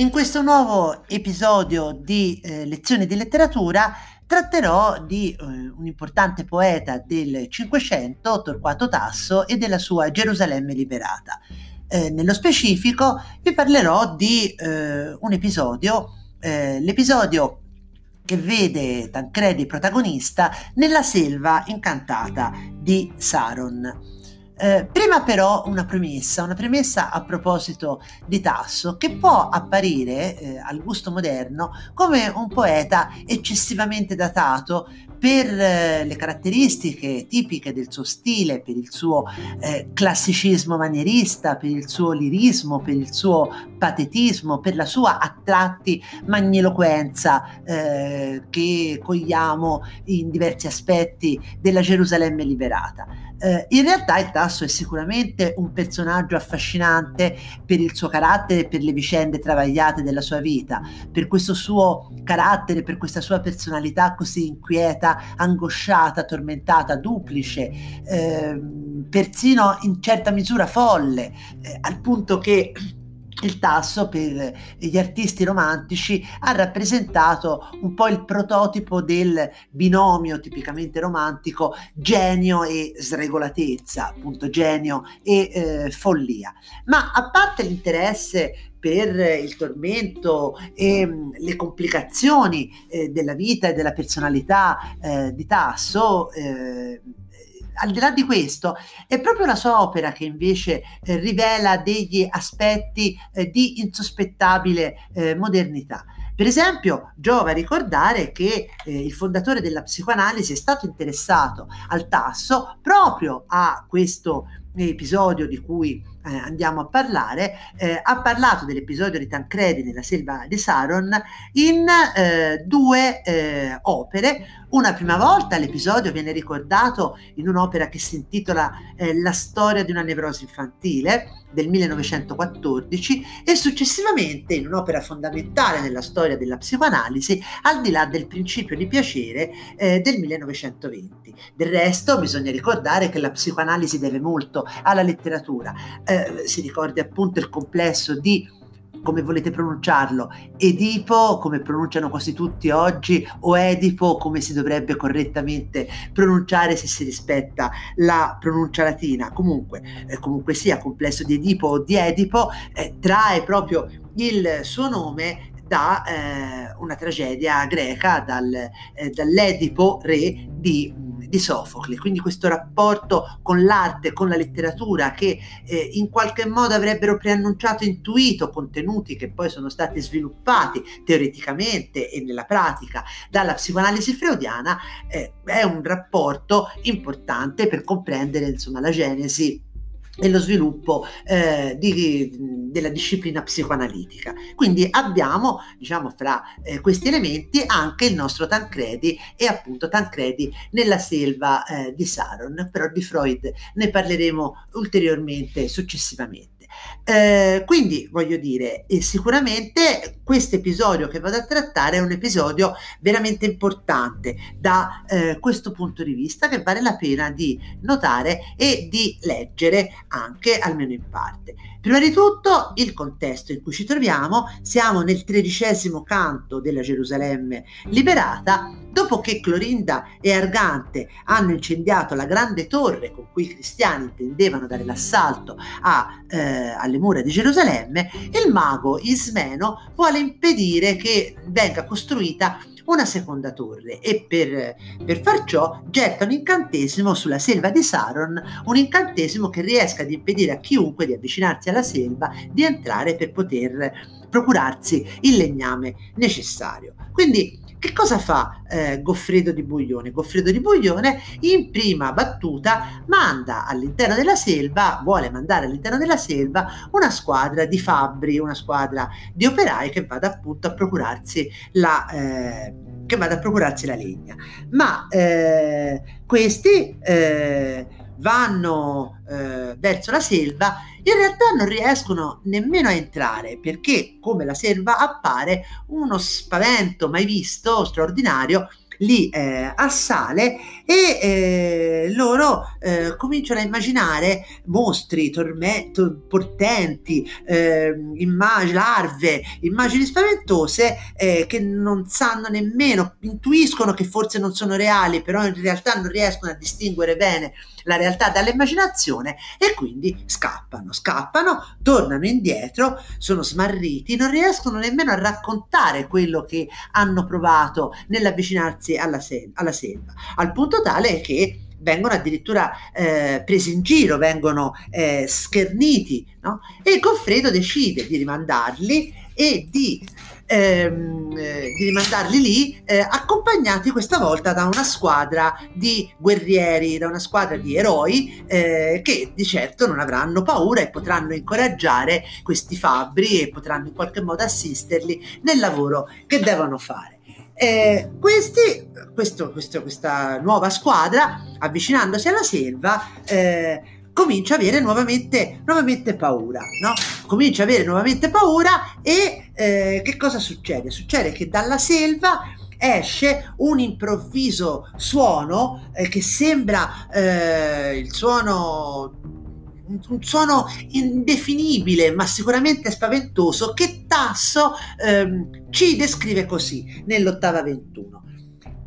In questo nuovo episodio di eh, Lezioni di letteratura tratterò di eh, un importante poeta del Cinquecento, Torquato Tasso, e della sua Gerusalemme liberata. Eh, nello specifico vi parlerò di eh, un episodio, eh, l'episodio che vede Tancredi protagonista nella selva incantata di Saron. Eh, prima però una premessa, una premessa a proposito di Tasso, che può apparire eh, al gusto moderno come un poeta eccessivamente datato per eh, le caratteristiche tipiche del suo stile, per il suo eh, classicismo manierista, per il suo lirismo, per il suo patetismo, per la sua a tratti magniloquenza eh, che cogliamo in diversi aspetti della Gerusalemme liberata. Eh, in realtà il Tasso è sicuramente un personaggio affascinante per il suo carattere e per le vicende travagliate della sua vita, per questo suo carattere, per questa sua personalità così inquieta, angosciata, tormentata, duplice, eh, persino in certa misura folle, eh, al punto che il tasso per gli artisti romantici ha rappresentato un po' il prototipo del binomio tipicamente romantico genio e sregolatezza, appunto genio e eh, follia. Ma a parte l'interesse per il tormento e mh, le complicazioni eh, della vita e della personalità eh, di Tasso, eh, al di là di questo, è proprio la sua opera che invece eh, rivela degli aspetti eh, di insospettabile eh, modernità. Per esempio, giova ricordare che il fondatore della psicoanalisi è stato interessato al tasso proprio a questo episodio di cui eh, andiamo a parlare, eh, ha parlato dell'episodio di Tancredi nella selva di Saron in eh, due eh, opere. Una prima volta l'episodio viene ricordato in un'opera che si intitola eh, La storia di una nevrosi infantile del 1914 e successivamente in un'opera fondamentale nella storia della psicoanalisi al di là del principio di piacere eh, del 1920. Del resto bisogna ricordare che la psicoanalisi deve molto alla letteratura eh, si ricordi appunto il complesso di come volete pronunciarlo, Edipo, come pronunciano quasi tutti oggi, o Edipo, come si dovrebbe correttamente pronunciare se si rispetta la pronuncia latina. Comunque, eh, comunque sia, complesso di Edipo o di Edipo, eh, trae proprio il suo nome da eh, una tragedia greca, dal, eh, dall'Edipo re di di Sofocle, quindi questo rapporto con l'arte, con la letteratura che eh, in qualche modo avrebbero preannunciato, intuito contenuti che poi sono stati sviluppati teoreticamente e nella pratica dalla psicoanalisi freudiana, eh, è un rapporto importante per comprendere insomma la genesi e lo sviluppo eh, di, della disciplina psicoanalitica. Quindi abbiamo, diciamo, fra eh, questi elementi anche il nostro Tancredi e appunto Tancredi nella selva eh, di Saron, però di Freud ne parleremo ulteriormente successivamente. Eh, quindi voglio dire, eh, sicuramente questo episodio che vado a trattare è un episodio veramente importante da eh, questo punto di vista che vale la pena di notare e di leggere anche almeno in parte. Prima di tutto il contesto in cui ci troviamo, siamo nel tredicesimo canto della Gerusalemme liberata, dopo che Clorinda e Argante hanno incendiato la grande torre con cui i cristiani intendevano dare l'assalto a, eh, alle mura di Gerusalemme, il mago Ismeno vuole impedire che venga costruita una seconda torre e per, per far ciò getta un incantesimo sulla selva di Saron, un incantesimo che riesca ad impedire a chiunque di avvicinarsi alla selva di entrare per poter procurarsi il legname necessario. Quindi che cosa fa eh, Goffredo di Buglione? Goffredo di Buglione in prima battuta manda all'interno della selva, vuole mandare all'interno della selva una squadra di fabbri, una squadra di operai che vada appunto a procurarsi la... Eh, che vada a procurarsi la legna. Ma eh, questi eh, vanno eh, verso la selva, in realtà non riescono nemmeno a entrare perché come la selva appare uno spavento mai visto, straordinario, li eh, assale e eh, loro eh, cominciano a immaginare mostri, tormento, portenti, eh, immagini, larve, immagini spaventose eh, che non sanno nemmeno, intuiscono che forse non sono reali, però in realtà non riescono a distinguere bene la realtà dall'immaginazione e quindi scappano, scappano, tornano indietro, sono smarriti, non riescono nemmeno a raccontare quello che hanno provato nell'avvicinarsi alla, sel- alla selva, al punto tale che vengono addirittura eh, presi in giro, vengono eh, scherniti, no? e Goffredo decide di rimandarli e di ehm, eh, di rimandarli lì, eh, accompagnati questa volta da una squadra di guerrieri, da una squadra di eroi eh, che di certo non avranno paura e potranno incoraggiare questi fabbri e potranno in qualche modo assisterli nel lavoro che devono fare. Eh, questi, questo, questo, questa nuova squadra, avvicinandosi alla selva, eh, comincia a avere nuovamente, nuovamente paura, no? Comincia a avere nuovamente paura e eh, che cosa succede? Succede che dalla selva esce un improvviso suono eh, che sembra eh, il suono un suono indefinibile ma sicuramente spaventoso che Tasso ehm, ci descrive così nell'ottava 21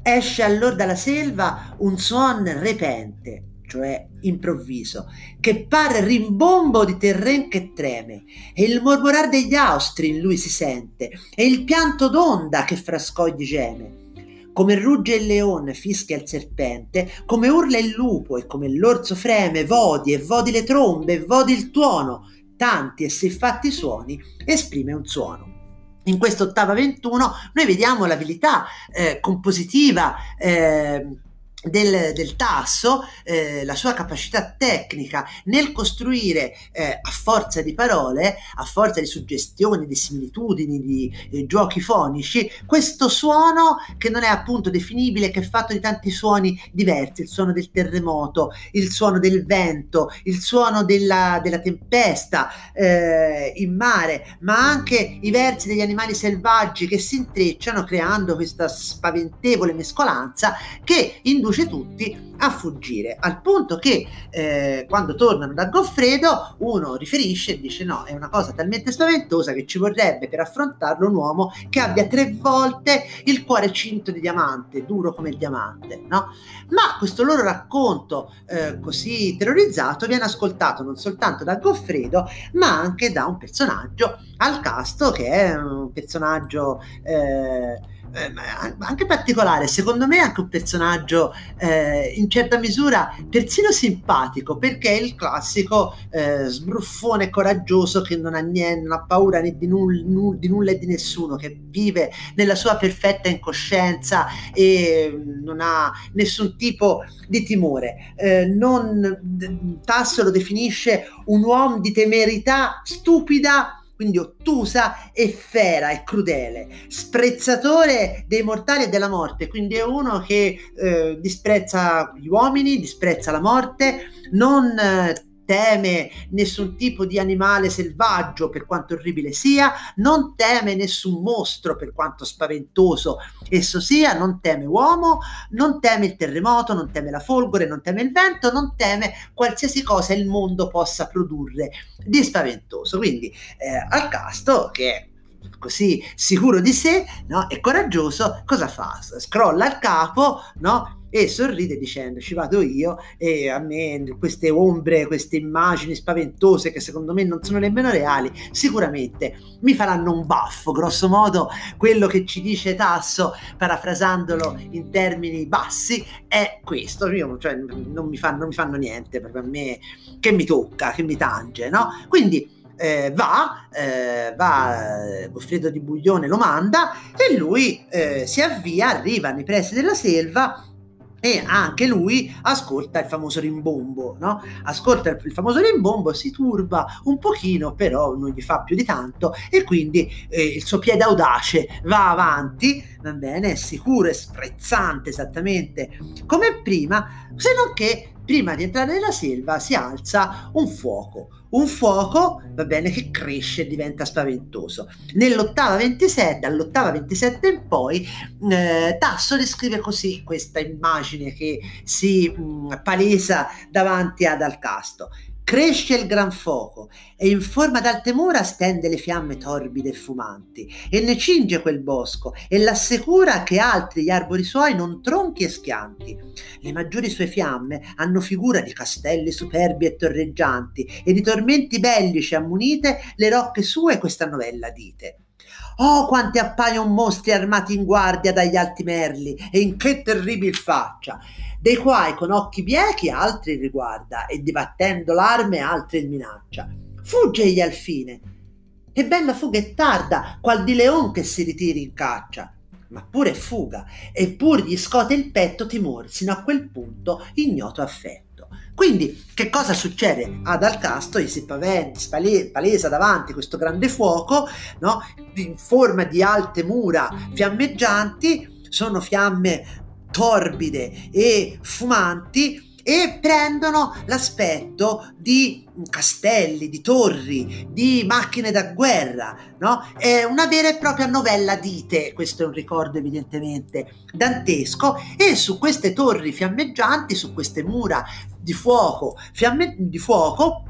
esce allora dalla selva un suono repente cioè improvviso, che pare rimbombo di terren che treme, e il mormorar degli austri in lui si sente, e il pianto d'onda che fra scogli geme. Come rugge il leone, fischia il serpente, come urla il lupo e come l'orso freme, vodi e vodi le trombe, e vodi il tuono, tanti e siffatti suoni, esprime un suono. In quest'ottava 21 noi vediamo l'abilità eh, compositiva eh, del, del, tasso, eh, la sua capacità tecnica nel costruire eh, a forza di parole, a forza di suggestioni, di similitudini, di eh, giochi fonici, questo suono che non è appunto definibile, che è fatto di tanti suoni diversi, il suono del terremoto, il suono del vento, il suono della, della tempesta eh, in mare, ma anche i versi degli animali selvaggi che si intrecciano creando questa spaventevole mescolanza che induce induce tutti a fuggire, al punto che eh, quando tornano da Goffredo uno riferisce e dice no, è una cosa talmente spaventosa che ci vorrebbe per affrontarlo un uomo che abbia tre volte il cuore cinto di diamante, duro come il diamante, no? Ma questo loro racconto eh, così terrorizzato viene ascoltato non soltanto da Goffredo, ma anche da un personaggio al casto che è un personaggio eh, eh, anche particolare, secondo me anche un personaggio eh, in certa misura persino simpatico, perché è il classico eh, sbruffone coraggioso che non ha niente, non ha paura né di, null, null, di nulla e di nessuno, che vive nella sua perfetta incoscienza e non ha nessun tipo di timore. Eh, non, Tasso lo definisce un uomo di temerità stupida quindi ottusa e fera e crudele, sprezzatore dei mortali e della morte, quindi è uno che eh, disprezza gli uomini, disprezza la morte, non eh, teme nessun tipo di animale selvaggio per quanto orribile sia, non teme nessun mostro per quanto spaventoso esso sia, non teme uomo, non teme il terremoto, non teme la folgore, non teme il vento, non teme qualsiasi cosa il mondo possa produrre di spaventoso. Quindi eh, al casto che è così sicuro di sé no? e coraggioso, cosa fa? Scrolla il capo, no? E sorride dicendo ci vado io e a me queste ombre, queste immagini spaventose che secondo me non sono nemmeno reali, sicuramente mi faranno un baffo, grosso modo quello che ci dice Tasso, parafrasandolo in termini bassi, è questo, io, cioè, non, mi fanno, non mi fanno niente, a me che mi tocca, che mi tange, no? Quindi eh, va, eh, va Goffredo di Buglione lo manda e lui eh, si avvia, arriva nei pressi della selva e anche lui ascolta il famoso rimbombo, no? Ascolta il famoso rimbombo, si turba un pochino, però non gli fa più di tanto e quindi eh, il suo piede audace va avanti, va bene, sicuro e sprezzante esattamente come prima, se non che prima di entrare nella selva si alza un fuoco, un fuoco, va bene, che cresce e diventa spaventoso. Nell'ottava 27, dall'ottava 27 in poi, eh, Tasso descrive così questa immagine che si mh, mm, palesa davanti ad Alcasto. Cresce il gran fuoco e in forma d'alte mura stende le fiamme torbide e fumanti e ne cinge quel bosco e l'assicura che altri gli arbori suoi non tronchi e schianti. Le maggiori sue fiamme hanno figura di castelli superbi e torreggianti e di tormenti bellici ammunite le rocche sue questa novella dite. Oh, quanti appaiono mostri armati in guardia dagli alti merli e in che terribil faccia! Dei quai con occhi biechi altri riguarda e dibattendo l'arme altri il minaccia. Fugge egli al fine. E bella fuga è tarda, qual di leon che si ritiri in caccia. Ma pure fuga, e pur gli scote il petto timor, sino a quel punto ignoto affetto. Quindi, che cosa succede? Ad Alcasto gli si palesa davanti questo grande fuoco, no? in forma di alte mura fiammeggianti, sono fiamme torbide e fumanti e prendono l'aspetto di castelli, di torri, di macchine da guerra, no? È una vera e propria novella dite, questo è un ricordo evidentemente dantesco, e su queste torri fiammeggianti, su queste mura di fuoco, fiamme, di fuoco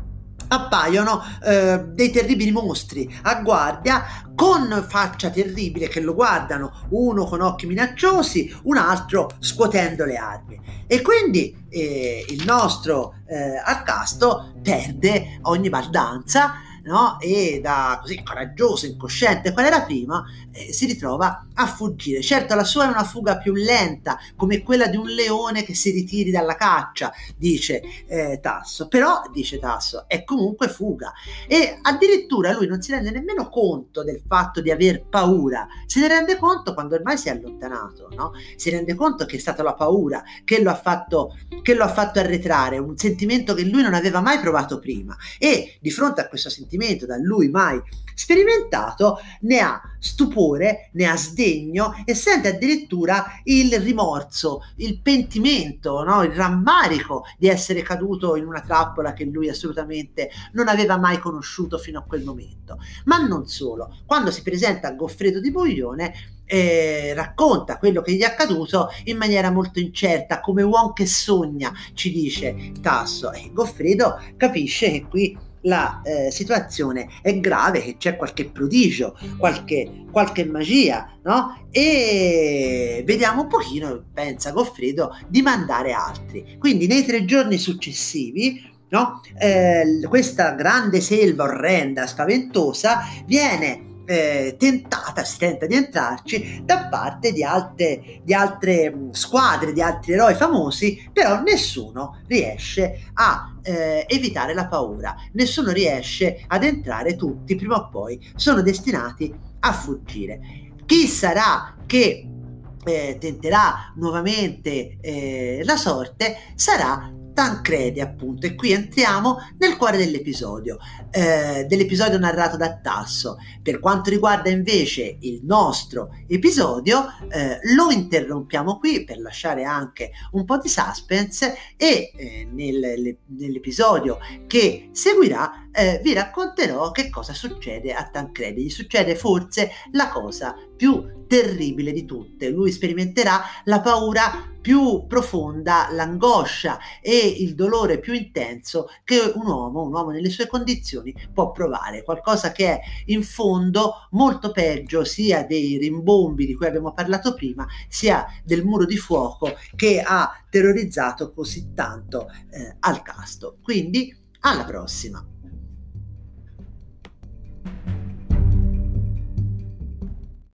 appaiono eh, dei terribili mostri a guardia con faccia terribile che lo guardano, uno con occhi minacciosi, un altro scuotendo le armi. E quindi eh, il nostro eh, Arcasto perde ogni baldanza no? e da così coraggioso, incosciente qual era prima, eh, si ritrova a fuggire. Certo, la sua è una fuga più lenta, come quella di un leone che si ritiri dalla caccia, dice eh, Tasso, però, dice Tasso, è comunque fuga. E addirittura lui non si rende nemmeno conto del fatto di aver paura, se ne rende conto quando ormai si è allontanato, no? si rende conto che è stata la paura che lo ha fatto, che lo ha fatto arretrare, un sentimento che lui non aveva mai provato prima. E di fronte a questo sentimento, sentimento da lui mai sperimentato, ne ha stupore, ne ha sdegno e sente addirittura il rimorso, il pentimento, no? il rammarico di essere caduto in una trappola che lui assolutamente non aveva mai conosciuto fino a quel momento. Ma non solo, quando si presenta a Goffredo di Boglione eh, racconta quello che gli è accaduto in maniera molto incerta, come uomo che sogna, ci dice Tasso. E Goffredo capisce che qui la eh, situazione è grave, che c'è qualche prodigio, qualche, qualche magia, no? E vediamo un pochino, pensa Goffredo, di mandare altri. Quindi nei tre giorni successivi No? Eh, questa grande selva orrenda, spaventosa, viene eh, tentata, si tenta di entrarci da parte di altre, di altre mm, squadre, di altri eroi famosi, però nessuno riesce a eh, evitare la paura, nessuno riesce ad entrare, tutti prima o poi sono destinati a fuggire. Chi sarà che eh, tenterà nuovamente eh, la sorte sarà Tancredi, appunto, e qui entriamo nel cuore dell'episodio, eh, dell'episodio narrato da Tasso. Per quanto riguarda invece il nostro episodio, eh, lo interrompiamo qui per lasciare anche un po' di suspense e eh, nel, nell'episodio che seguirà eh, vi racconterò che cosa succede a Tancredi. Gli succede forse la cosa più terribile di tutte. Lui sperimenterà la paura più profonda, l'angoscia e il dolore più intenso che un uomo, un uomo nelle sue condizioni può provare, qualcosa che è in fondo molto peggio sia dei rimbombi di cui abbiamo parlato prima, sia del muro di fuoco che ha terrorizzato così tanto eh, al casto. Quindi alla prossima.